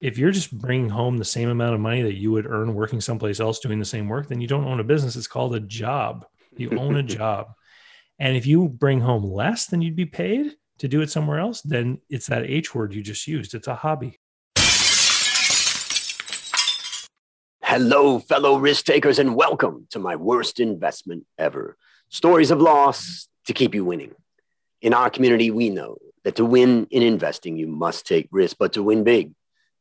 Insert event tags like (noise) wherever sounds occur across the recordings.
if you're just bringing home the same amount of money that you would earn working someplace else doing the same work, then you don't own a business. It's called a job. You own a (laughs) job. And if you bring home less than you'd be paid to do it somewhere else, then it's that H word you just used. It's a hobby. Hello, fellow risk takers, and welcome to my worst investment ever stories of loss to keep you winning. In our community, we know that to win in investing, you must take risk, but to win big,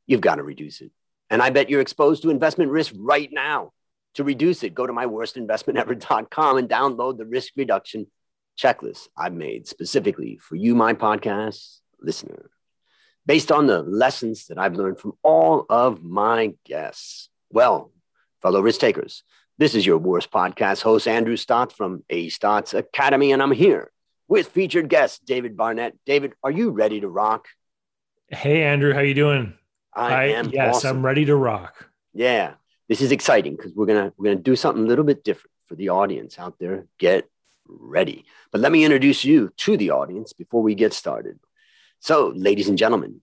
you've got to reduce it. And I bet you're exposed to investment risk right now. To reduce it, go to myworstinvestmentever.com and download the risk reduction checklist I've made specifically for you, my podcast listener, based on the lessons that I've learned from all of my guests. Well, fellow risk takers, this is your worst podcast host, Andrew Stotz from A Stotz Academy, and I'm here with featured guest David Barnett. David, are you ready to rock? Hey, Andrew, how you doing? I, I am. Yes, awesome. I'm ready to rock. Yeah, this is exciting because we're gonna we're gonna do something a little bit different for the audience out there. Get ready. But let me introduce you to the audience before we get started. So, ladies and gentlemen,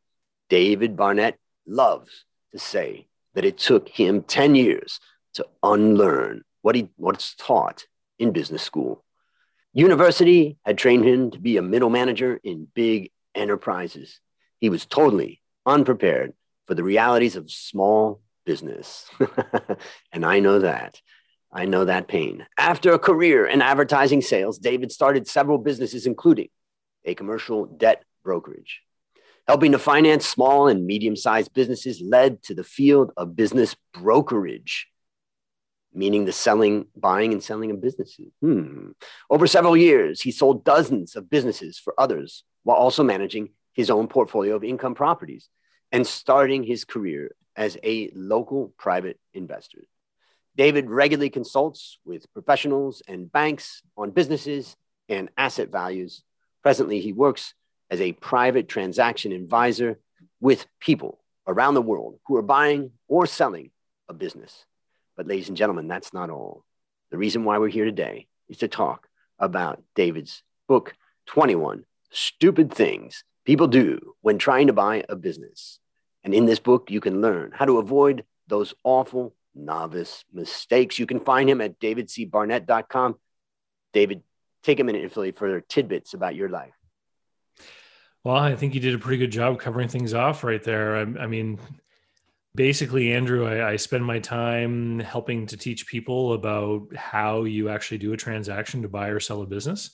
David Barnett loves to say that it took him 10 years to unlearn what he what's taught in business school. University had trained him to be a middle manager in big enterprises. He was totally unprepared for the realities of small business. (laughs) and I know that. I know that pain. After a career in advertising sales, David started several businesses, including a commercial debt brokerage. Helping to finance small and medium sized businesses led to the field of business brokerage, meaning the selling, buying, and selling of businesses. Hmm. Over several years, he sold dozens of businesses for others while also managing his own portfolio of income properties and starting his career as a local private investor. David regularly consults with professionals and banks on businesses and asset values. Presently, he works as a private transaction advisor with people around the world who are buying or selling a business. But, ladies and gentlemen, that's not all. The reason why we're here today is to talk about David's book, 21 Stupid Things People Do When Trying to Buy a Business. And in this book, you can learn how to avoid those awful novice mistakes. You can find him at davidcbarnett.com. David, take a minute and fill further tidbits about your life. Well, I think you did a pretty good job covering things off right there. I, I mean, basically, Andrew, I, I, spend my time helping to teach people about how you actually do a transaction to buy or sell a business.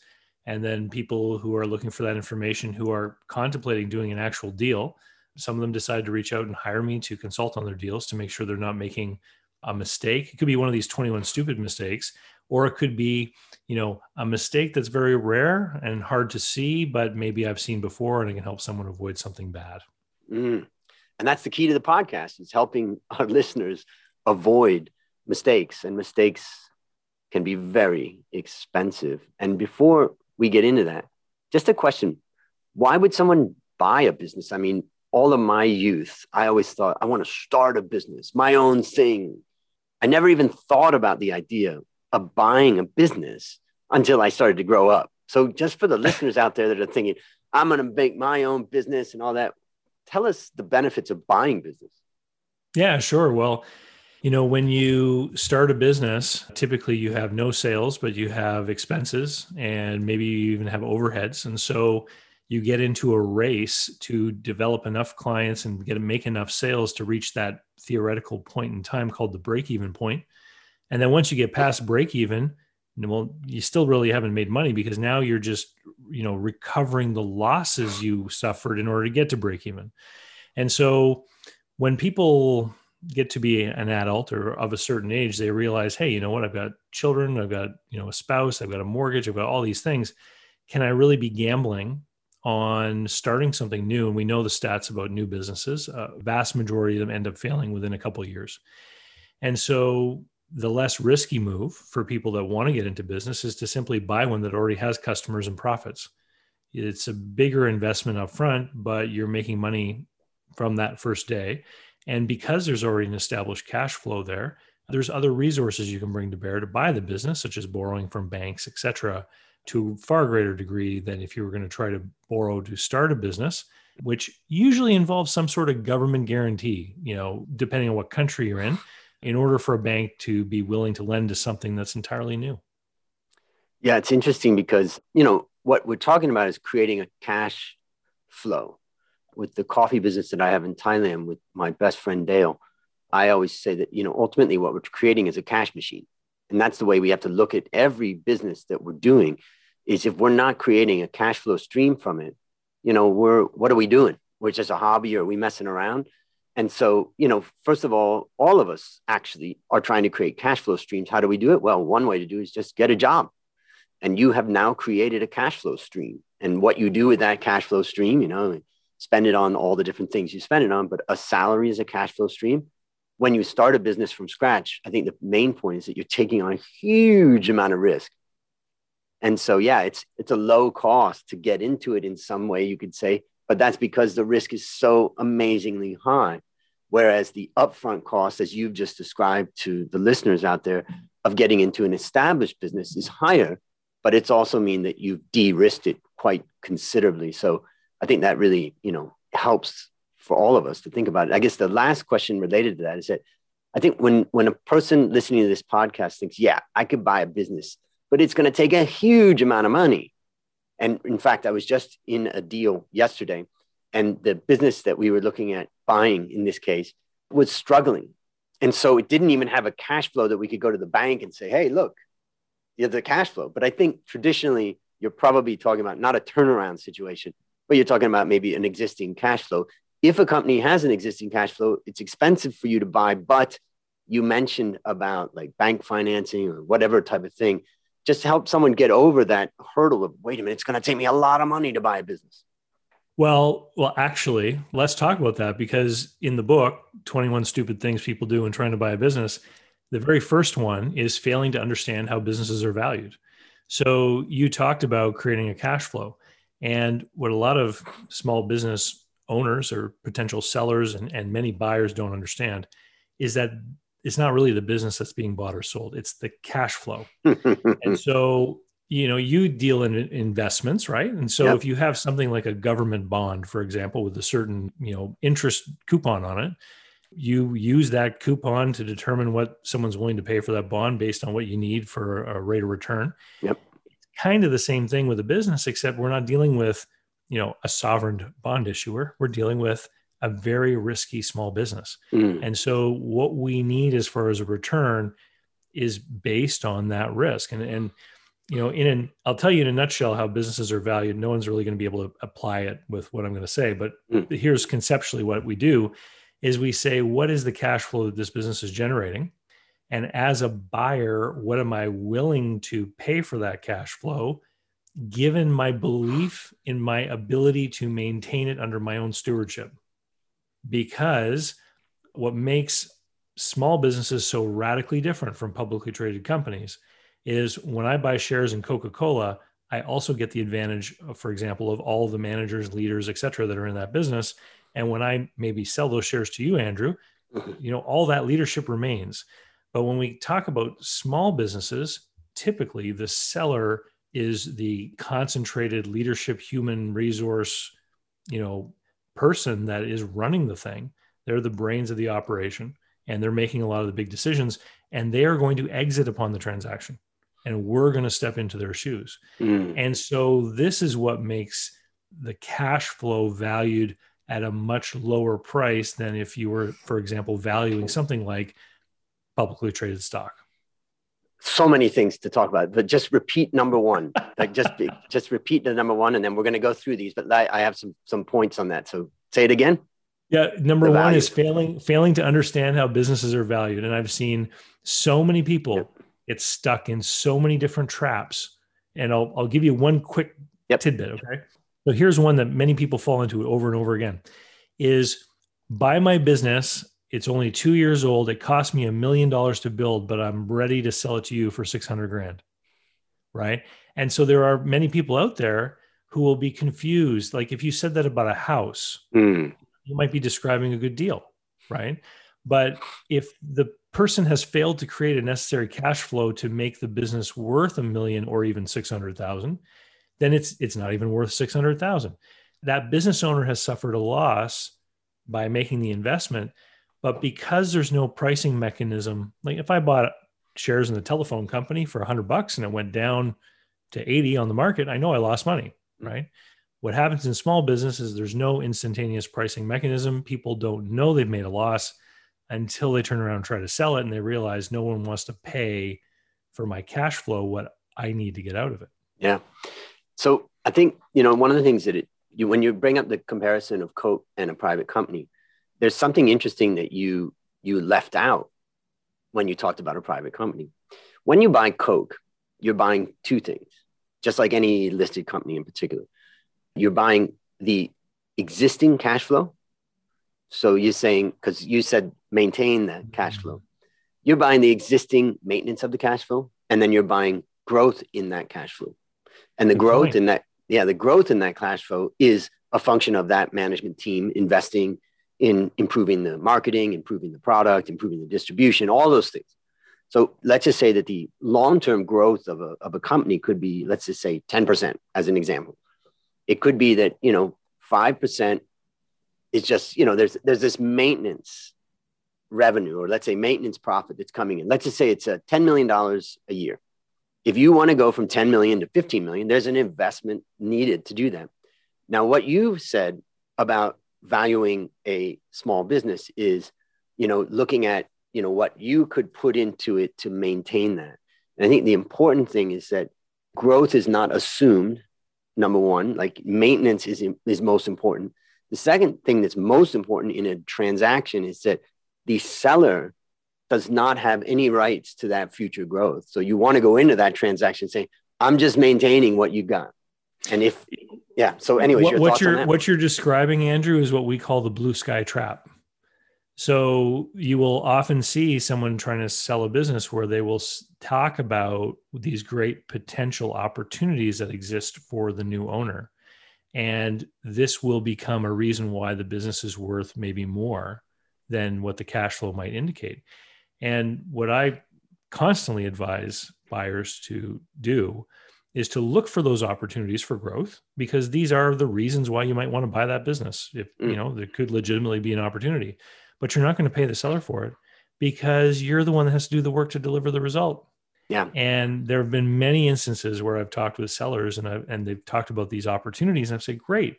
And then people who are looking for that information, who are contemplating doing an actual deal, some of them decide to reach out and hire me to consult on their deals to make sure they're not making a mistake. It could be one of these 21 stupid mistakes, or it could be, you know, a mistake that's very rare and hard to see, but maybe I've seen before and it can help someone avoid something bad. Mm. And that's the key to the podcast is helping (laughs) our listeners avoid mistakes and mistakes can be very expensive. And before we get into that, just a question. Why would someone buy a business? I mean, all of my youth, I always thought, I want to start a business, my own thing. I never even thought about the idea of buying a business until I started to grow up. So, just for the (laughs) listeners out there that are thinking, I'm going to make my own business and all that, tell us the benefits of buying business. Yeah, sure. Well, you know, when you start a business, typically you have no sales, but you have expenses and maybe you even have overheads. And so, you get into a race to develop enough clients and get make enough sales to reach that theoretical point in time called the break even point. And then once you get past break even, well, you still really haven't made money because now you're just, you know, recovering the losses you suffered in order to get to break even. And so when people get to be an adult or of a certain age, they realize, hey, you know what? I've got children, I've got, you know, a spouse, I've got a mortgage, I've got all these things. Can I really be gambling on starting something new and we know the stats about new businesses a vast majority of them end up failing within a couple years. And so the less risky move for people that want to get into business is to simply buy one that already has customers and profits. It's a bigger investment up front but you're making money from that first day. And because there's already an established cash flow there there's other resources you can bring to bear to buy the business such as borrowing from banks etc to far greater degree than if you were going to try to borrow to start a business which usually involves some sort of government guarantee, you know, depending on what country you're in, in order for a bank to be willing to lend to something that's entirely new. Yeah, it's interesting because, you know, what we're talking about is creating a cash flow. With the coffee business that I have in Thailand with my best friend Dale, I always say that, you know, ultimately what we're creating is a cash machine. And that's the way we have to look at every business that we're doing is if we're not creating a cash flow stream from it, you know, we're what are we doing? We're just a hobby or are we messing around? And so, you know, first of all, all of us actually are trying to create cash flow streams. How do we do it? Well, one way to do is just get a job. And you have now created a cash flow stream. And what you do with that cash flow stream, you know, spend it on all the different things you spend it on, but a salary is a cash flow stream. When you start a business from scratch, I think the main point is that you're taking on a huge amount of risk. And so, yeah, it's it's a low cost to get into it in some way, you could say, but that's because the risk is so amazingly high. Whereas the upfront cost, as you've just described to the listeners out there, of getting into an established business is higher, but it's also mean that you've de-risked it quite considerably. So I think that really, you know, helps for all of us to think about it. I guess the last question related to that is that I think when when a person listening to this podcast thinks, yeah, I could buy a business but it's going to take a huge amount of money. And in fact, I was just in a deal yesterday, and the business that we were looking at buying in this case was struggling. And so it didn't even have a cash flow that we could go to the bank and say, hey, look, you have the cash flow. But I think traditionally, you're probably talking about not a turnaround situation, but you're talking about maybe an existing cash flow. If a company has an existing cash flow, it's expensive for you to buy, but you mentioned about like bank financing or whatever type of thing just help someone get over that hurdle of wait a minute, it's going to take me a lot of money to buy a business. Well, well, actually, let's talk about that because in the book, 21 Stupid Things People Do when Trying to Buy a Business, the very first one is failing to understand how businesses are valued. So you talked about creating a cash flow. And what a lot of small business owners or potential sellers and, and many buyers don't understand is that it's not really the business that's being bought or sold. It's the cash flow. (laughs) And so you know you deal in investments right? And so yep. if you have something like a government bond for example with a certain you know interest coupon on it you use that coupon to determine what someone's willing to pay for that bond based on what you need for a rate of return. Yep. Kind of the same thing with a business except we're not dealing with you know a sovereign bond issuer we're dealing with a very risky small business. Mm. And so what we need as far as a return is based on that risk. And and you know, in an I'll tell you in a nutshell how businesses are valued. No one's really going to be able to apply it with what I'm going to say, but mm. here's conceptually what we do is we say what is the cash flow that this business is generating? And as a buyer, what am I willing to pay for that cash flow? Given my belief in my ability to maintain it under my own stewardship because what makes small businesses so radically different from publicly traded companies is when I buy shares in Coca Cola, I also get the advantage, for example, of all the managers, leaders, et cetera, that are in that business. And when I maybe sell those shares to you, Andrew, mm-hmm. you know, all that leadership remains. But when we talk about small businesses, typically the seller is the concentrated leadership, human resource, you know, person that is running the thing. They're the brains of the operation and they're making a lot of the big decisions and they are going to exit upon the transaction and we're going to step into their shoes. Mm. And so this is what makes the cash flow valued at a much lower price than if you were, for example, valuing something like publicly traded stock so many things to talk about, but just repeat number one. like just (laughs) just repeat the number one, and then we're going to go through these. But I, I, have some some points on that. So say it again. Yeah, number one is failing failing to understand how businesses are valued, and I've seen so many people yep. get stuck in so many different traps. And I'll I'll give you one quick yep. tidbit. Okay, so here's one that many people fall into over and over again: is buy my business it's only two years old. It cost me a million dollars to build, but I'm ready to sell it to you for 600 grand. Right. And so there are many people out there who will be confused. Like if you said that about a house, mm. you might be describing a good deal. Right. But if the person has failed to create a necessary cash flow to make the business worth a million or even 600,000, then it's, it's not even worth 600,000 that business owner has suffered a loss by making the investment. But because there's no pricing mechanism, like if I bought shares in the telephone company for 100 bucks and it went down to 80 on the market, I know I lost money, mm. right? What happens in small business is there's no instantaneous pricing mechanism. People don't know they've made a loss until they turn around and try to sell it and they realize no one wants to pay for my cash flow what I need to get out of it. Yeah. So I think, you know, one of the things that it, you, when you bring up the comparison of Coke and a private company, there's something interesting that you, you left out when you talked about a private company. When you buy Coke, you're buying two things, just like any listed company in particular. You're buying the existing cash flow. So you're saying, because you said maintain the cash flow, you're buying the existing maintenance of the cash flow, and then you're buying growth in that cash flow. And the Good growth point. in that, yeah, the growth in that cash flow is a function of that management team investing in improving the marketing, improving the product, improving the distribution, all those things. So let's just say that the long-term growth of a, of a company could be, let's just say 10% as an example. It could be that, you know, 5% is just, you know, there's, there's this maintenance revenue or let's say maintenance profit that's coming in. Let's just say it's a $10 million a year. If you want to go from 10 million to 15 million, there's an investment needed to do that. Now, what you've said about valuing a small business is, you know, looking at, you know, what you could put into it to maintain that. And I think the important thing is that growth is not assumed. Number one, like maintenance is, is most important. The second thing that's most important in a transaction is that the seller does not have any rights to that future growth. So you want to go into that transaction saying, I'm just maintaining what you got. And if yeah. So, anyways, what, your what you're what you're describing, Andrew, is what we call the blue sky trap. So you will often see someone trying to sell a business where they will talk about these great potential opportunities that exist for the new owner. And this will become a reason why the business is worth maybe more than what the cash flow might indicate. And what I constantly advise buyers to do is to look for those opportunities for growth because these are the reasons why you might want to buy that business if mm. you know there could legitimately be an opportunity but you're not going to pay the seller for it because you're the one that has to do the work to deliver the result yeah and there have been many instances where i've talked with sellers and I've, and they've talked about these opportunities and i've said great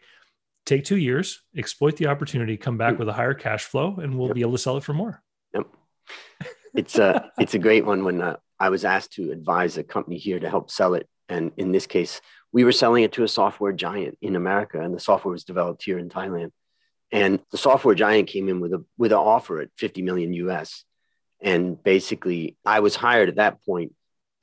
take two years exploit the opportunity come back mm. with a higher cash flow and we'll yep. be able to sell it for more yep it's a it's a great one when uh, i was asked to advise a company here to help sell it and in this case, we were selling it to a software giant in America, and the software was developed here in Thailand. And the software giant came in with a with an offer at 50 million US. And basically, I was hired at that point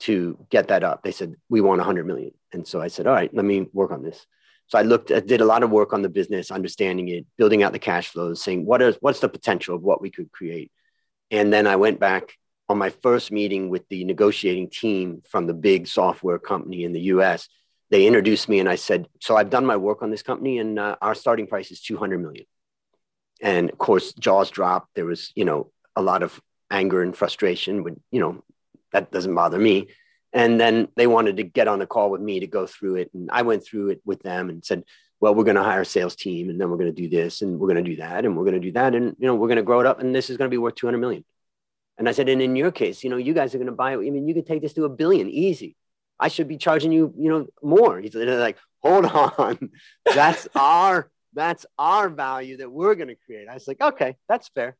to get that up. They said, we want 100 million. And so I said, all right, let me work on this. So I looked, I did a lot of work on the business, understanding it, building out the cash flows, saying what is what's the potential of what we could create. And then I went back on my first meeting with the negotiating team from the big software company in the US, they introduced me and I said, So I've done my work on this company and uh, our starting price is 200 million. And of course, jaws dropped. There was, you know, a lot of anger and frustration, but, you know, that doesn't bother me. And then they wanted to get on a call with me to go through it. And I went through it with them and said, well, we're going to hire a sales team and then we're going to do this and we're going to do that and we're going to do that. And, you know, we're going to grow it up and this is going to be worth 200 million. And I said, and in your case, you know, you guys are going to buy. I mean, you could take this to a billion easy. I should be charging you, you know, more. He's like, hold on, (laughs) that's our that's our value that we're going to create. I was like, okay, that's fair.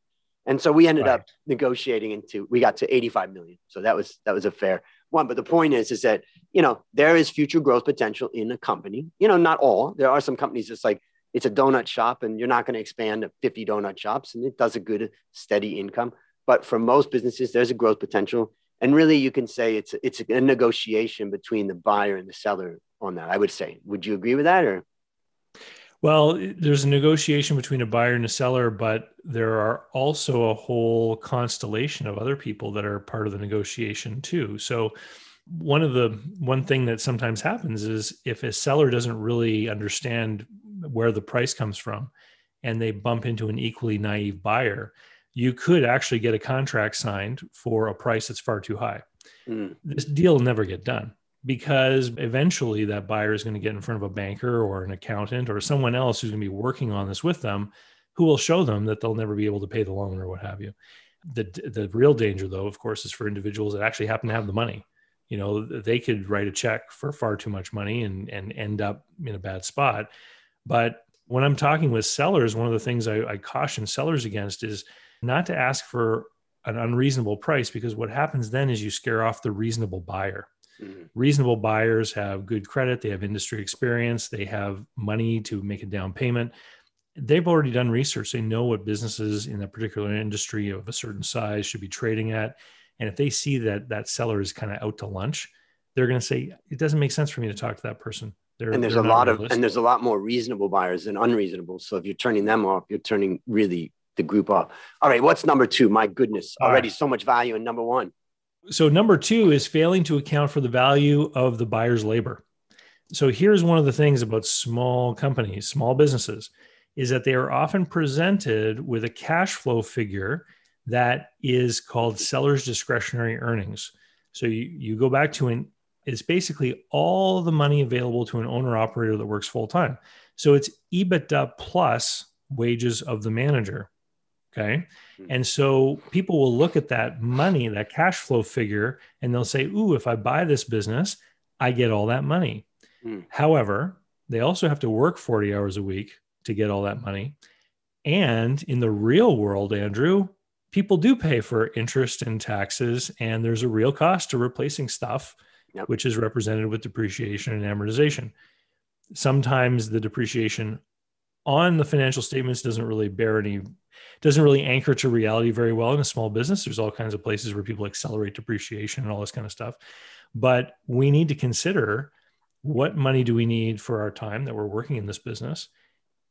And so we ended right. up negotiating into we got to 85 million. So that was that was a fair one. But the point is, is that you know there is future growth potential in a company. You know, not all. There are some companies just like it's a donut shop, and you're not going to expand to 50 donut shops, and it does a good steady income. But for most businesses, there's a growth potential. And really, you can say it's it's a negotiation between the buyer and the seller on that. I would say. Would you agree with that, or? Well, there's a negotiation between a buyer and a seller, but there are also a whole constellation of other people that are part of the negotiation too. So, one of the one thing that sometimes happens is if a seller doesn't really understand where the price comes from, and they bump into an equally naive buyer, you could actually get a contract signed for a price that's far too high. Mm. This deal will never get done because eventually that buyer is going to get in front of a banker or an accountant or someone else who's going to be working on this with them who will show them that they'll never be able to pay the loan or what have you the the real danger though of course is for individuals that actually happen to have the money you know they could write a check for far too much money and and end up in a bad spot but when i'm talking with sellers one of the things I, I caution sellers against is not to ask for an unreasonable price because what happens then is you scare off the reasonable buyer mm-hmm. reasonable buyers have good credit they have industry experience they have money to make a down payment they've already done research they know what businesses in a particular industry of a certain size should be trading at and if they see that that seller is kind of out to lunch, they're going to say, it doesn't make sense for me to talk to that person. They're, and there's a lot of, and there's a lot more reasonable buyers than unreasonable. So if you're turning them off, you're turning really the group off. All right. What's number two? My goodness, already right. so much value in number one. So number two is failing to account for the value of the buyer's labor. So here's one of the things about small companies, small businesses, is that they are often presented with a cash flow figure that is called seller's discretionary earnings. So you, you go back to an it's basically all the money available to an owner operator that works full time. So it's EBITDA plus wages of the manager. Okay. Hmm. And so people will look at that money, that cash flow figure, and they'll say, Ooh, if I buy this business, I get all that money. Mm. However, they also have to work 40 hours a week to get all that money. And in the real world, Andrew, people do pay for interest and taxes, and there's a real cost to replacing stuff, yep. which is represented with depreciation and amortization. Sometimes the depreciation on the financial statements doesn't really bear any doesn't really anchor to reality very well in a small business there's all kinds of places where people accelerate depreciation and all this kind of stuff but we need to consider what money do we need for our time that we're working in this business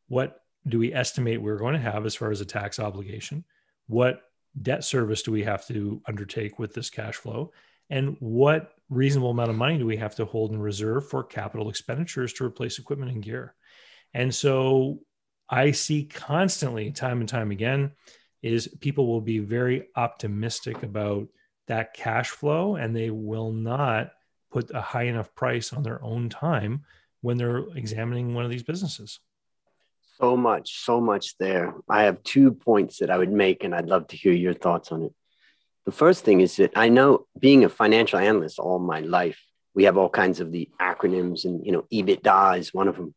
what do we estimate we're going to have as far as a tax obligation what debt service do we have to undertake with this cash flow? And what reasonable amount of money do we have to hold in reserve for capital expenditures to replace equipment and gear? And so I see constantly, time and time again, is people will be very optimistic about that cash flow and they will not put a high enough price on their own time when they're examining one of these businesses. So much, so much there. I have two points that I would make, and I'd love to hear your thoughts on it. The first thing is that I know being a financial analyst all my life, we have all kinds of the acronyms, and you know, EBITDA is one of them.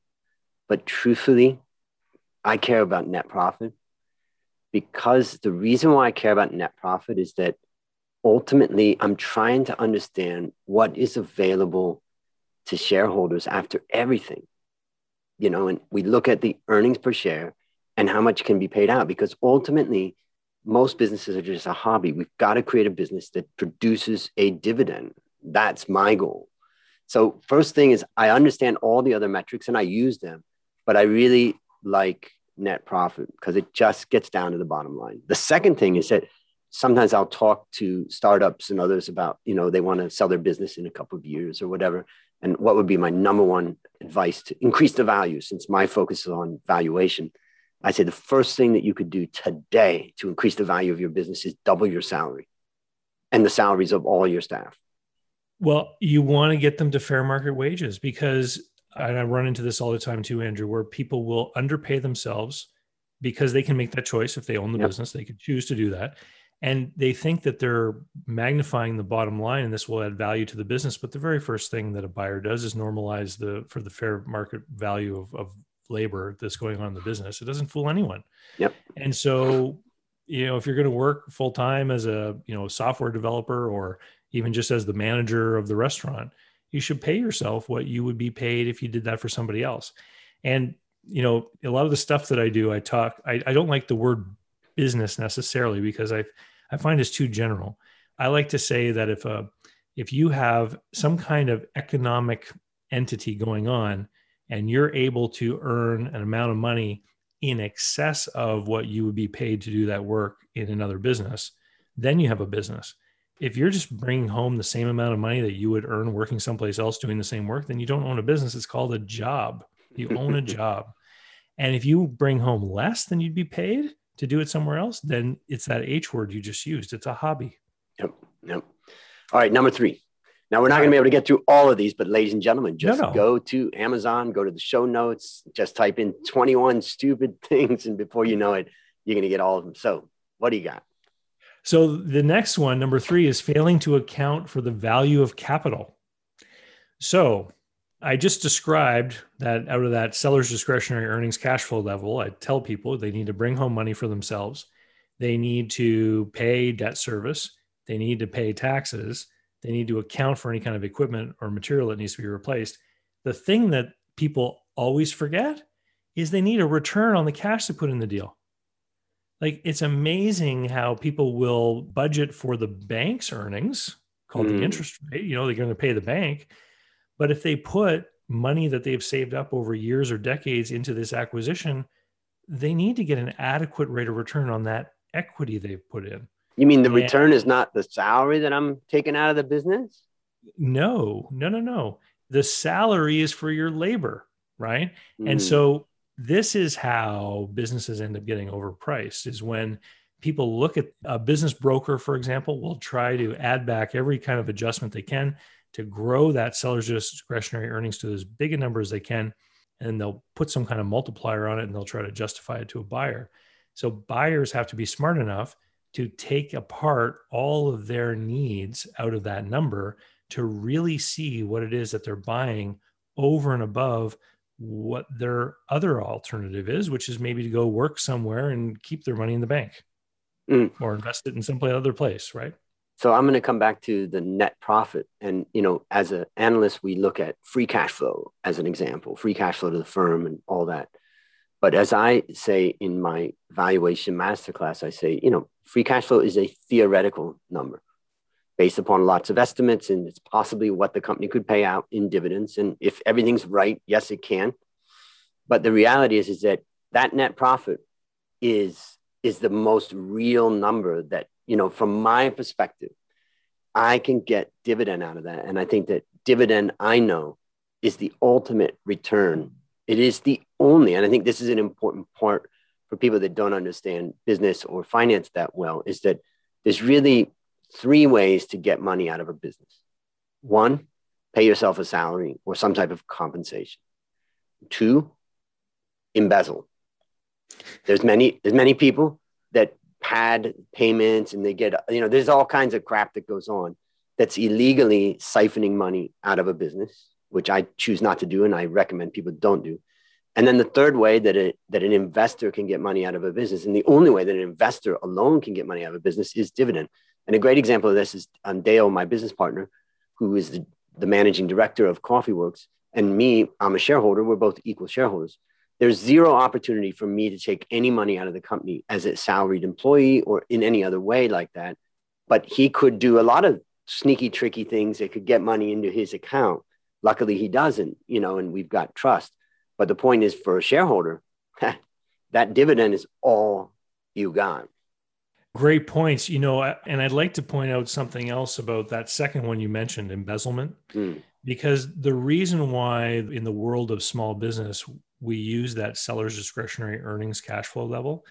But truthfully, I care about net profit because the reason why I care about net profit is that ultimately I'm trying to understand what is available to shareholders after everything you know, and we look at the earnings per share and how much can be paid out because ultimately most businesses are just a hobby. We've got to create a business that produces a dividend. That's my goal. So first thing is I understand all the other metrics and I use them, but I really like net profit because it just gets down to the bottom line. The second thing is that sometimes I'll talk to startups and others about, you know, they want to sell their business in a couple of years or whatever and what would be my number one advice to increase the value since my focus is on valuation i say the first thing that you could do today to increase the value of your business is double your salary and the salaries of all your staff well you want to get them to fair market wages because i run into this all the time too andrew where people will underpay themselves because they can make that choice. If they own the yep. business they could choose to do that. And they think that they're magnifying the bottom line and this will add value to the business. But the very first thing that a buyer does is normalize the for the fair market value of, of labor that's going on in the business. It doesn't fool anyone. Yep. And so you know if you're going to work full time as a you know software developer or even just as the manager of the restaurant you should pay yourself what you would be paid if you did that for somebody else and you know a lot of the stuff that i do i talk i, I don't like the word business necessarily because i I find it's too general. I like to say that if a if you have some kind of economic entity going on and you're able to earn an amount of money in excess of what you would be paid to do that work in another business, then you have a business. If you're just bringing home the same amount of money that you would earn working someplace else doing the same work, then you don't own a business. It's called a job. You own a (laughs) job. And if you bring home less than you'd be paid, to do it somewhere else, then it's that H word you just used. It's a hobby. Yep. Yep. All right. Number three. Now we're not going to be able to get through all of these, but ladies and gentlemen, just no, no. go to Amazon, go to the show notes, just type in 21 stupid (laughs) things, and before you know it, you're going to get all of them. So, what do you got? So the next one, number three, is failing to account for the value of capital. So I just described that out of that seller's discretionary earnings cash flow level, I tell people they need to bring home money for themselves. They need to pay debt service. They need to pay taxes. They need to account for any kind of equipment or material that needs to be replaced. The thing that people always forget is they need a return on the cash they put in the deal. Like it's amazing how people will budget for the bank's earnings called mm. the interest rate. You know, they're going to pay the bank. But if they put money that they've saved up over years or decades into this acquisition, they need to get an adequate rate of return on that equity they've put in. You mean the and return is not the salary that I'm taking out of the business? No, no, no, no. The salary is for your labor, right? Mm. And so this is how businesses end up getting overpriced is when people look at a business broker, for example, will try to add back every kind of adjustment they can to grow that seller's discretionary earnings to as big a number as they can. And they'll put some kind of multiplier on it and they'll try to justify it to a buyer. So buyers have to be smart enough to take apart all of their needs out of that number to really see what it is that they're buying over and above what their other alternative is, which is maybe to go work somewhere and keep their money in the bank mm. or invest it in some other place, right? So I'm going to come back to the net profit. And, you know, as an analyst, we look at free cash flow as an example, free cash flow to the firm and all that. But as I say in my valuation masterclass, I say, you know, free cash flow is a theoretical number based upon lots of estimates, and it's possibly what the company could pay out in dividends. And if everything's right, yes, it can. But the reality is, is that that net profit is is the most real number that you know from my perspective i can get dividend out of that and i think that dividend i know is the ultimate return it is the only, and I think this is an important part for people that don't understand business or finance that well, is that there's really three ways to get money out of a business. One, pay yourself a salary or some type of compensation. Two, embezzle. There's many, there's many people that pad payments and they get, you know, there's all kinds of crap that goes on that's illegally siphoning money out of a business which I choose not to do and I recommend people don't do. And then the third way that it, that an investor can get money out of a business, and the only way that an investor alone can get money out of a business is dividend. And a great example of this is um, Dale, my business partner, who is the, the managing director of Coffee Works, and me, I'm a shareholder. We're both equal shareholders. There's zero opportunity for me to take any money out of the company as a salaried employee or in any other way like that. But he could do a lot of sneaky, tricky things that could get money into his account Luckily, he doesn't, you know, and we've got trust. But the point is for a shareholder, (laughs) that dividend is all you got. Great points. You know, and I'd like to point out something else about that second one you mentioned, embezzlement, mm. because the reason why in the world of small business, we use that seller's discretionary earnings cash flow level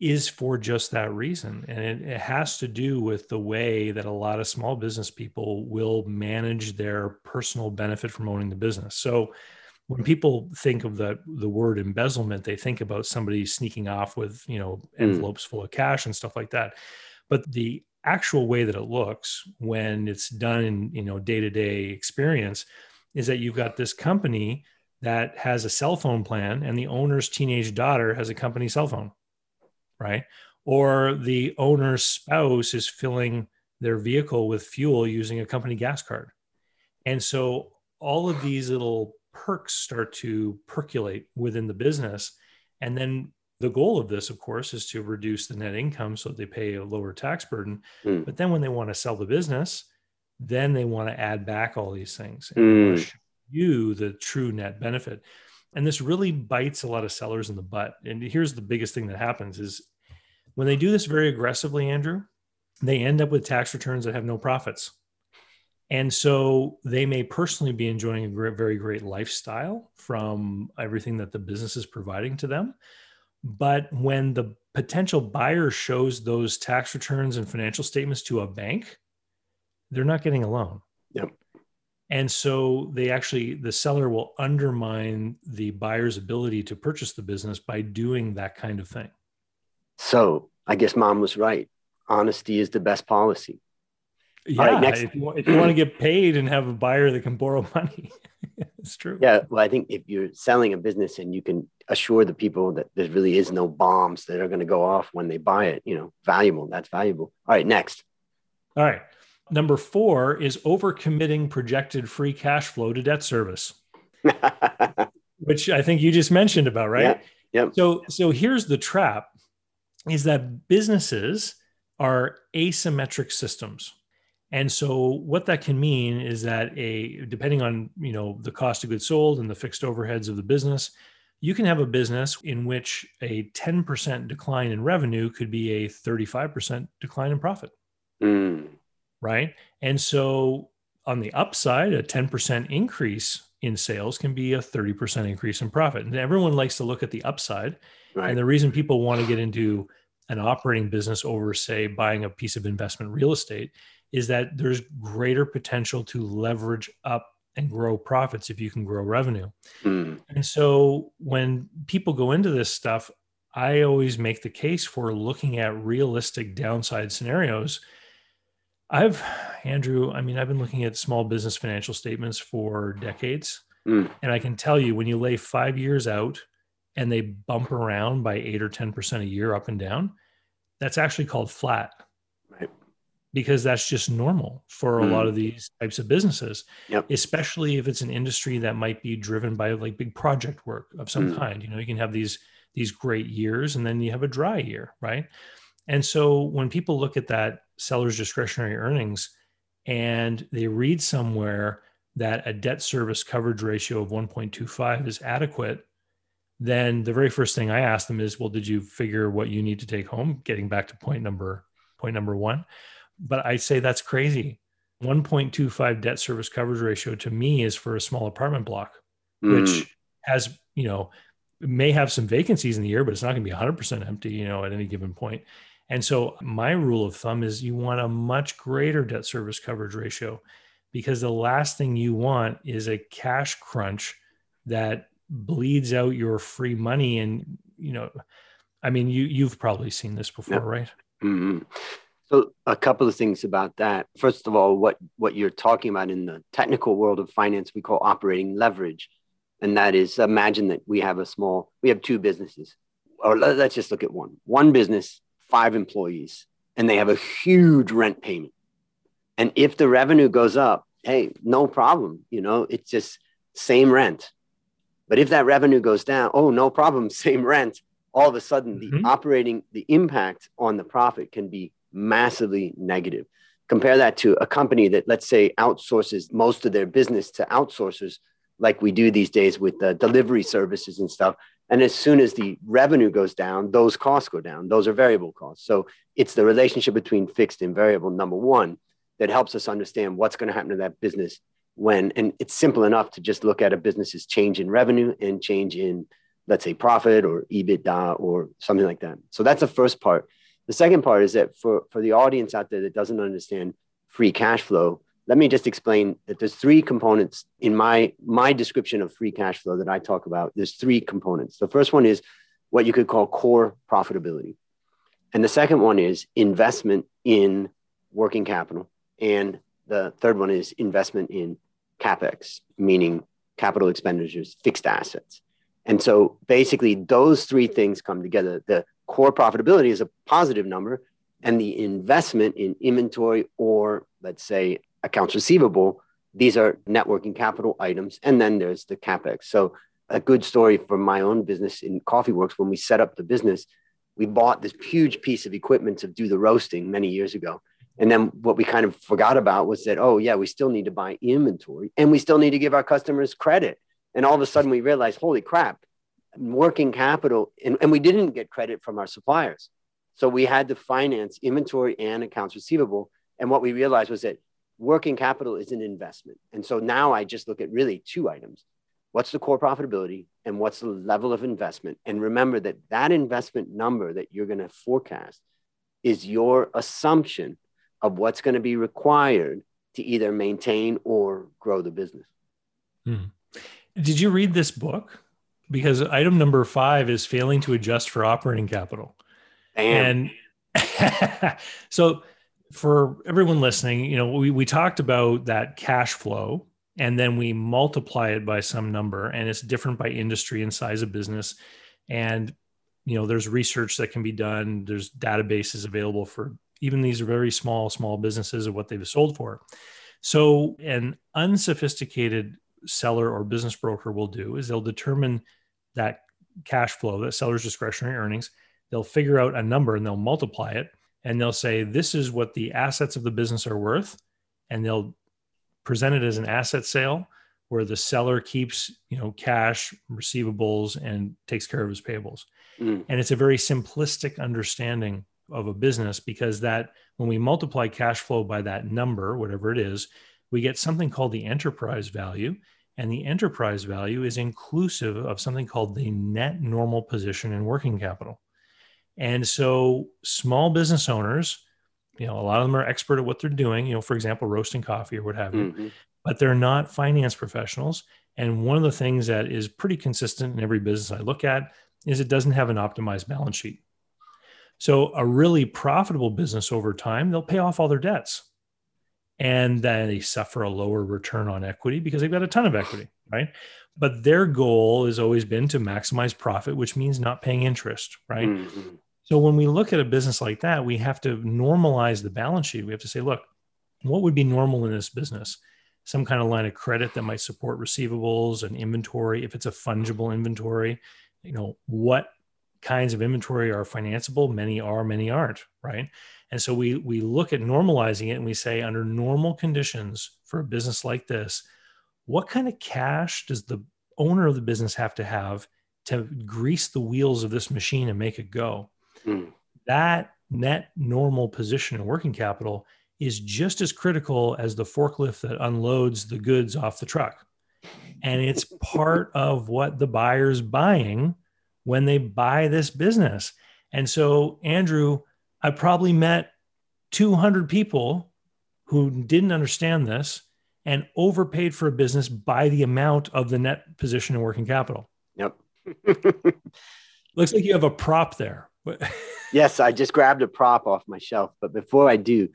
is for just that reason. And it, it, has to do with the way that a lot of small business people will manage their personal benefit from owning the business. So when people think of the the word embezzlement, they think about somebody sneaking off with, you know, hmm. envelopes mm. full of cash and stuff like that. But the actual way that it looks when it's done in, you know, day-to-day experience is that you've got this company that has a cell phone plan and the owner's teenage daughter has a company cell phone right? Or the owner's spouse is filling their vehicle with fuel using a company gas card. And so all of these little perks start to percolate within the business. And then the goal of this, of course, is to reduce the net income so they pay a lower tax burden. Mm. But then when they want to sell the business, then they want to add back all these things and mm. you the true net benefit. And this really bites a lot of sellers in the butt. And here's the biggest thing that happens is when they do this very aggressively, Andrew, they end up with tax returns that have no profits. And so they may personally be enjoying a great, very great lifestyle from everything that the business is providing to them. But when the potential buyer shows those tax returns and financial statements to a bank, they're not getting a loan. Yep. And so they actually, the seller will undermine the buyer's ability to purchase the business by doing that kind of thing. So I guess mom was right. Honesty is the best policy. Yeah, right, next. If, you, if you want to get paid and have a buyer that can borrow (laughs) money, it's true. Yeah, well, I think if you're selling a business and you can assure the people that there really is no bombs that are going to go off when they buy it, you know, valuable. That's valuable. All right, next. All right. Number four is overcommitting projected free cash flow to debt service, (laughs) which I think you just mentioned about, right? Yeah. Yep. So, so here's the trap: is that businesses are asymmetric systems. And so what that can mean is that a depending on, you know, the cost of goods sold and the fixed overheads of the business, you can have a business in which a 10% decline in revenue could be a 35% decline in profit. Mm. Right? And so on the upside, a 10% increase in sales can be a 30% increase in profit. And everyone likes to look at the upside. Right. And the reason people want to get into an operating business over, say, buying a piece of investment real estate is that there's greater potential to leverage up and grow profits if you can grow revenue. Mm. And so when people go into this stuff, I always make the case for looking at realistic downside scenarios. I've, Andrew, I mean, I've been looking at small business financial statements for decades. Mm. And I can tell you when you lay five years out and they bump around by eight or 10% a year up and down, that's actually called flat because that's just normal for a mm. lot of these types of businesses yep. especially if it's an industry that might be driven by like big project work of some mm. kind you know you can have these these great years and then you have a dry year right and so when people look at that seller's discretionary earnings and they read somewhere that a debt service coverage ratio of 1.25 is adequate then the very first thing i ask them is well did you figure what you need to take home getting back to point number point number one but I say that's crazy. 1.25 debt service coverage ratio to me is for a small apartment block, mm. which has, you know, may have some vacancies in the year, but it's not going to be 100% empty, you know, at any given point. And so my rule of thumb is you want a much greater debt service coverage ratio because the last thing you want is a cash crunch that bleeds out your free money and you know i mean you you've probably seen this before yep. right mm-hmm. So a couple of things about that. First of all, what what you're talking about in the technical world of finance, we call operating leverage, and that is imagine that we have a small, we have two businesses, or let's just look at one. One business, five employees, and they have a huge rent payment. And if the revenue goes up, hey, no problem. You know, it's just same rent. But if that revenue goes down, oh, no problem, (laughs) same rent. All of a sudden, the mm-hmm. operating, the impact on the profit can be massively negative. Compare that to a company that, let's say, outsources most of their business to outsourcers, like we do these days with the delivery services and stuff. And as soon as the revenue goes down, those costs go down. Those are variable costs. So it's the relationship between fixed and variable, number one, that helps us understand what's going to happen to that business when. And it's simple enough to just look at a business's change in revenue and change in, let's say, profit or EBITDA or something like that. So that's the first part. The second part is that for, for the audience out there that doesn't understand free cash flow, let me just explain that there's three components in my my description of free cash flow that I talk about. There's three components. The first one is what you could call core profitability. And the second one is investment in working capital. And the third one is investment in capex, meaning capital expenditures, fixed assets. And so basically those three things come together. The core profitability is a positive number and the investment in inventory or let's say accounts receivable these are net working capital items and then there's the capex. So a good story for my own business in coffee works when we set up the business we bought this huge piece of equipment to do the roasting many years ago. And then what we kind of forgot about was that oh yeah we still need to buy inventory and we still need to give our customers credit. And all of a sudden we realized holy crap working capital, and, and we didn't get credit from our suppliers. So we had to finance inventory and accounts receivable. And what we realized was that working capital is an investment. And so now I just look at really two items. What's the core profitability and what's the level of investment? And remember that that investment number that you're going to forecast is your assumption of what's going to be required to either maintain or grow the business. Hmm. Did you read this book? Because item number five is failing to adjust for operating capital. Damn. And (laughs) so for everyone listening, you know, we, we talked about that cash flow and then we multiply it by some number and it's different by industry and size of business. And, you know, there's research that can be done. There's databases available for even these very small, small businesses of what they've sold for. So an unsophisticated seller or business broker will do is they'll determine that cash flow, that seller's discretionary earnings. They'll figure out a number and they'll multiply it and they'll say, this is what the assets of the business are worth. And they'll present it as an asset sale where the seller keeps, you know, cash, receivables, and takes care of his payables. Mm. And it's a very simplistic understanding of a business because that when we multiply cash flow by that number, whatever it is, we get something called the enterprise value. And the enterprise value is inclusive of something called the net normal position in working capital. And so small business owners, you know, a lot of them are expert at what they're doing, you know, for example, roasting coffee or what have you, mm-hmm. but they're not finance professionals. And one of the things that is pretty consistent in every business I look at is it doesn't have an optimized balance sheet. So a really profitable business over time, they'll pay off all their debts and then they suffer a lower return on equity because they've got a ton of equity, right? But their goal has always been to maximize profit, which means not paying interest, right? Mm-hmm. So when we look at a business like that, we have to normalize the balance sheet. We have to say, look, what would be normal in this business? Some kind of line of credit that might support receivables and inventory. If it's a fungible inventory, you know, what kinds of inventory are financeable? Many are, many aren't, right? And so we we look at normalizing it and we say under normal conditions for a business like this, what kind of cash does the owner of the business have to have to grease the wheels of this machine and make it go? Mm. That net normal position in working capital is just as critical as the forklift that unloads the goods off the truck. And it's part of what the buyer's buying when they buy this business. And so, Andrew, I probably met 200 people who didn't understand this and overpaid for a business by the amount of the net position in working capital. Yep. (laughs) Looks like you have a prop there. (laughs) yes, I just grabbed a prop off my shelf. But before I do,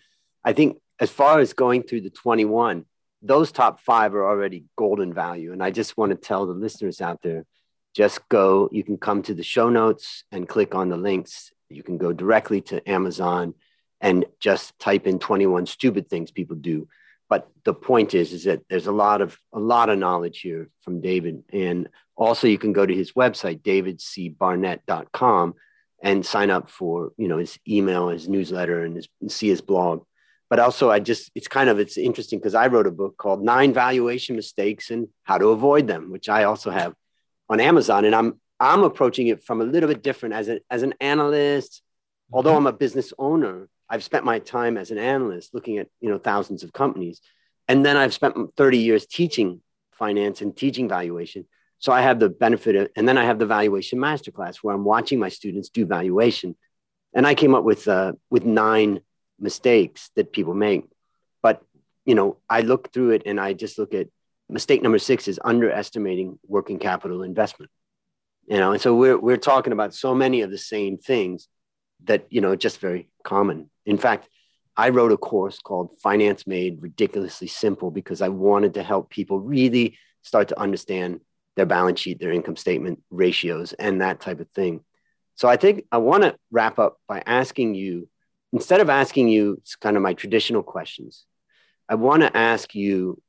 I think as far as going through the 21, those top five are already golden value. And I just want to tell the listeners out there just go, you can come to the show notes and click on the links you can go directly to Amazon and just type in 21 stupid things people do. But the point is, is that there's a lot of a lot of knowledge here from David. And also you can go to his website, davidcbarnett.com and sign up for, you know, his email, his newsletter and, his, and see his blog. But also I just, it's kind of, it's interesting because I wrote a book called Nine Valuation Mistakes and How to Avoid Them, which I also have on Amazon. And I'm I'm approaching it from a little bit different as, a, as an analyst. Mm-hmm. Although I'm a business owner, I've spent my time as an analyst looking at you know thousands of companies, and then I've spent 30 years teaching finance and teaching valuation. So I have the benefit of, and then I have the valuation masterclass where I'm watching my students do valuation, and I came up with uh, with nine mistakes that people make. But you know, I look through it and I just look at mistake number six is underestimating working capital investment. You know and so we're we're talking about so many of the same things that you know just very common. In fact i wrote a course called finance made ridiculously simple because i wanted to help people really start to understand their balance sheet their income statement ratios and that type of thing. So i think i want to wrap up by asking you instead of asking you kind of my traditional questions i want to ask you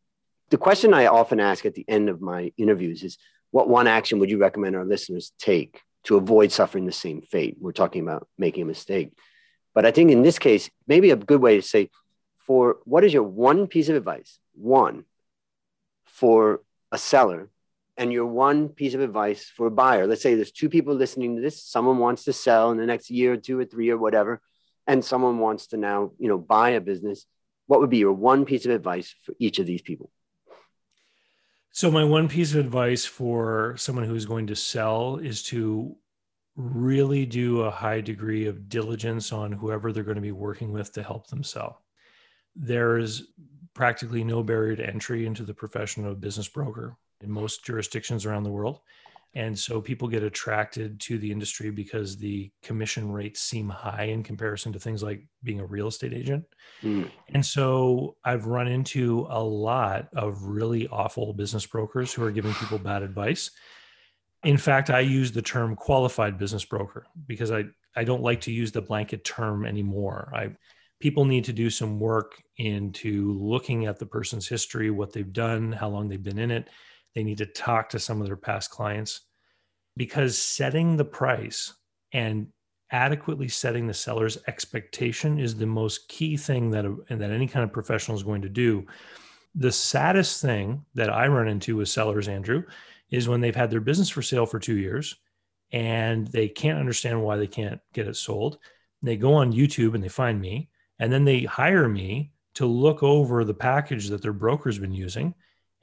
the question i often ask at the end of my interviews is what one action would you recommend our listeners take to avoid suffering the same fate? We're talking about making a mistake. But I think in this case, maybe a good way to say, for what is your one piece of advice? One for a seller and your one piece of advice for a buyer. Let's say there's two people listening to this. Someone wants to sell in the next year or two or three or whatever, and someone wants to now, you know, buy a business. What would be your one piece of advice for each of these people? So, my one piece of advice for someone who's going to sell is to really do a high degree of diligence on whoever they're going to be working with to help them sell. There's practically no barrier to entry into the profession of business broker in most jurisdictions around the world. And so people get attracted to the industry because the commission rates seem high in comparison to things like being a real estate agent. Mm. And so I've run into a lot of really awful business brokers who are giving people bad advice. In fact, I use the term qualified business broker because I, I don't like to use the blanket term anymore. I people need to do some work into looking at the person's history, what they've done, how long they've been in it, they need to talk to some of their past clients because setting the price and adequately setting the seller's expectation is the most key thing that, a, that any kind of professional is going to do. The saddest thing that I run into with sellers, Andrew, is when they've had their business for sale for two years and they can't understand why they can't get it sold. They go on YouTube and they find me, and then they hire me to look over the package that their broker's been using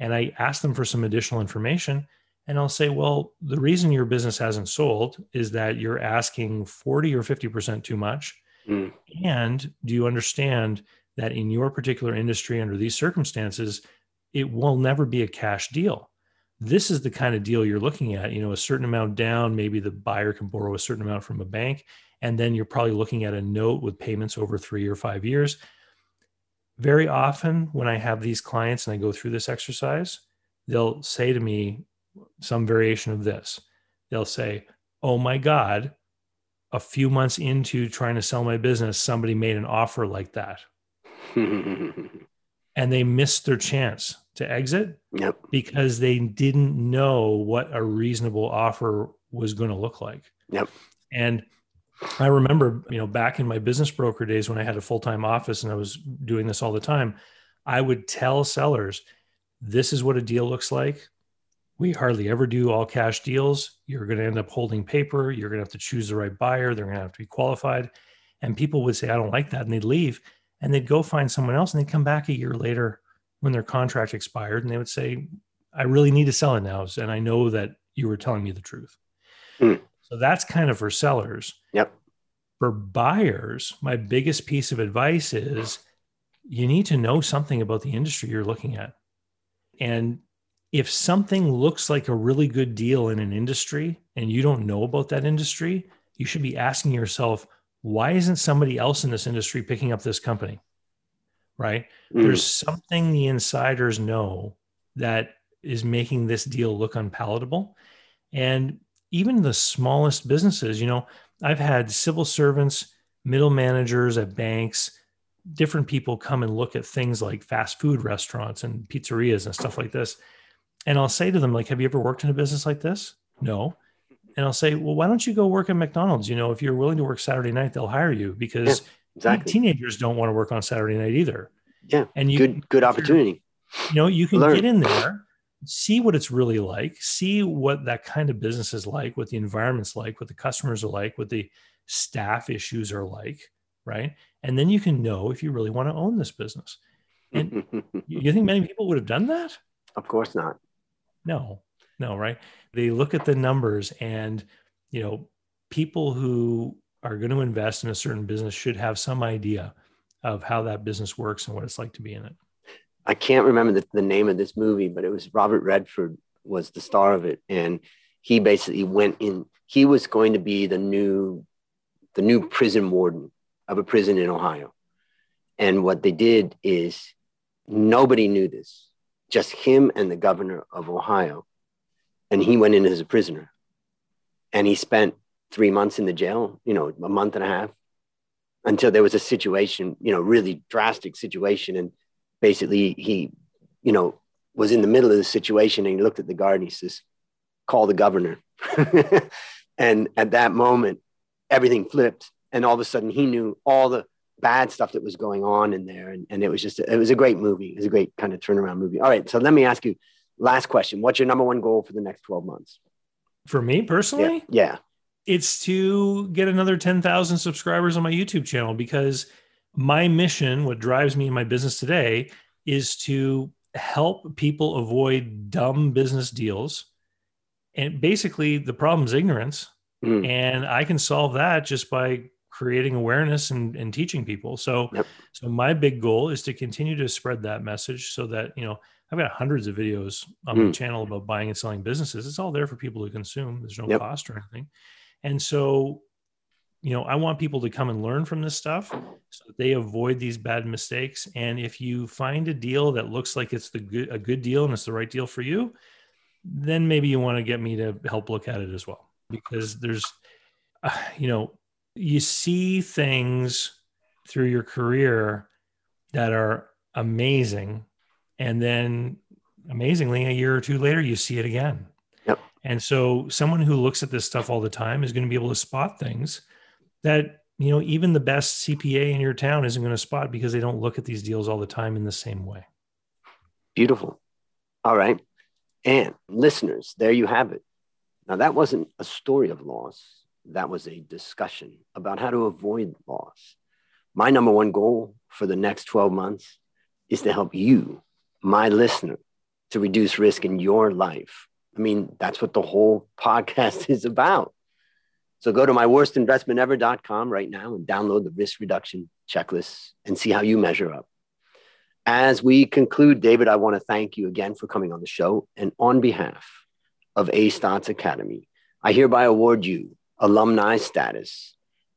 and I ask them for some additional information. And I'll say, well, the reason your business hasn't sold is that you're asking 40 or 50% too much. Mm. And do you understand that in your particular industry, under these circumstances, it will never be a cash deal? This is the kind of deal you're looking at, you know, a certain amount down, maybe the buyer can borrow a certain amount from a bank. And then you're probably looking at a note with payments over three or five years very often when I have these clients and I go through this exercise, they'll say to me some variation of this. They'll say, Oh my God, a few months into trying to sell my business, somebody made an offer like that. (laughs) and they missed their chance to exit yep. because they didn't know what a reasonable offer was going to look like. Yep. And I remember, you know, back in my business broker days when I had a full time office and I was doing this all the time, I would tell sellers, this is what a deal looks like. We hardly ever do all cash deals. You're going to end up holding paper. You're going to have to choose the right buyer. They're going to have to be qualified. And people would say, I don't like that. And they'd leave and they'd go find someone else and they'd come back a year later when their contract expired and they would say, I really need to sell it now. And I know that you were telling me the truth. Mm. So that's kind of for sellers. Yep. For buyers, my biggest piece of advice is you need to know something about the industry you're looking at. And if something looks like a really good deal in an industry and you don't know about that industry, you should be asking yourself, why isn't somebody else in this industry picking up this company? Right? Mm. There's something the insiders know that is making this deal look unpalatable. And even the smallest businesses, you know, I've had civil servants, middle managers at banks, different people come and look at things like fast food restaurants and pizzerias and stuff like this. And I'll say to them, like, have you ever worked in a business like this? No. And I'll say, well, why don't you go work at McDonald's? You know, if you're willing to work Saturday night, they'll hire you because yeah, exactly. teenagers don't want to work on Saturday night either. Yeah. And you good, good opportunity. You know, you can Learn. get in there see what it's really like, see what that kind of business is like, what the environment's like, what the customers are like, what the staff issues are like, right? And then you can know if you really want to own this business. And (laughs) you think many people would have done that? Of course not. No, no, right? They look at the numbers and, you know, people who are going to invest in a certain business should have some idea of how that business works and what it's like to be in it. I can't remember the, the name of this movie, but it was Robert Redford was the star of it, and he basically went in. He was going to be the new the new prison warden of a prison in Ohio, and what they did is nobody knew this, just him and the governor of Ohio, and he went in as a prisoner, and he spent three months in the jail, you know, a month and a half, until there was a situation, you know, really drastic situation, and basically he, you know, was in the middle of the situation and he looked at the guard and he says, call the governor. (laughs) and at that moment, everything flipped. And all of a sudden he knew all the bad stuff that was going on in there. And, and it was just, it was a great movie. It was a great kind of turnaround movie. All right. So let me ask you last question. What's your number one goal for the next 12 months? For me personally? Yeah. yeah. It's to get another 10,000 subscribers on my YouTube channel because my mission, what drives me in my business today, is to help people avoid dumb business deals. And basically, the problem is ignorance. Mm. And I can solve that just by creating awareness and, and teaching people. So, Yep. so my big goal is to continue to spread that message so that, you know, I've got hundreds of videos on my Mm. channel about buying and selling businesses. It's all there for people to consume. There's no Yep. cost or anything. And so, you know, I want people to come and learn from this stuff so that they avoid these bad mistakes. And if you find a deal that looks like it's the good, a good deal and it's the right deal for you, then maybe you want to get me to help look at it as well. Because there's, uh, you know, you see things through your career that are amazing. And then amazingly, a year or two later, you see it again. Yep. And so someone who looks at this stuff all the time is going to be able to spot things that, you know, even the best CPA in your town isn't going to spot because they don't look at these deals all the time in the same way. Beautiful. All right. And listeners, there you have it. Now, that wasn't a story of loss. That was a discussion about how to avoid loss. My number one goal for the next 12 months is to help you, my listener, to reduce risk in your life. I mean, that's what the whole (laughs) podcast is about. So go to myworstinvestmentever.com right now and download the risk reduction checklist and see how you measure up. As we conclude, David, I want to thank you again for coming on the show. And on behalf of A Academy, I hereby award you alumni status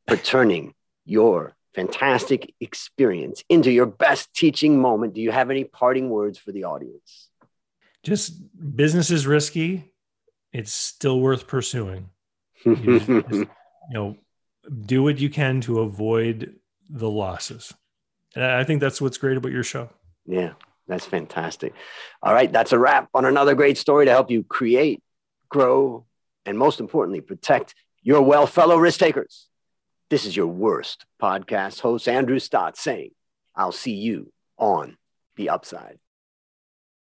for turning your fantastic experience into your best teaching moment. Do you have any parting words for the audience? Just business is risky. It's still worth pursuing. You just- (laughs) just, you know, do what you can to avoid the losses. And I think that's what's great about your show. Yeah, that's fantastic. All right, that's a wrap on another great story to help you create, grow, and most importantly, protect your well fellow risk takers. This is your worst podcast host, Andrew Stotz, saying, I'll see you on the upside.